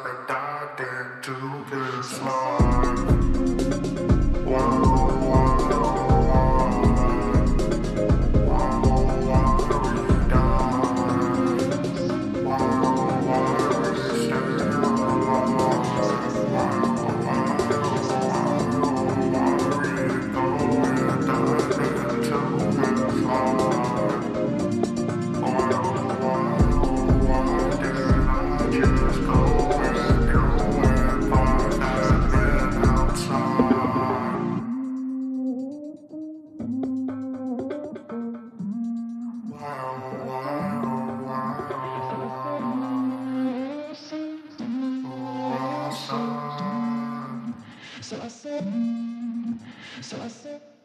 up and dived into this life. So I said, so I said.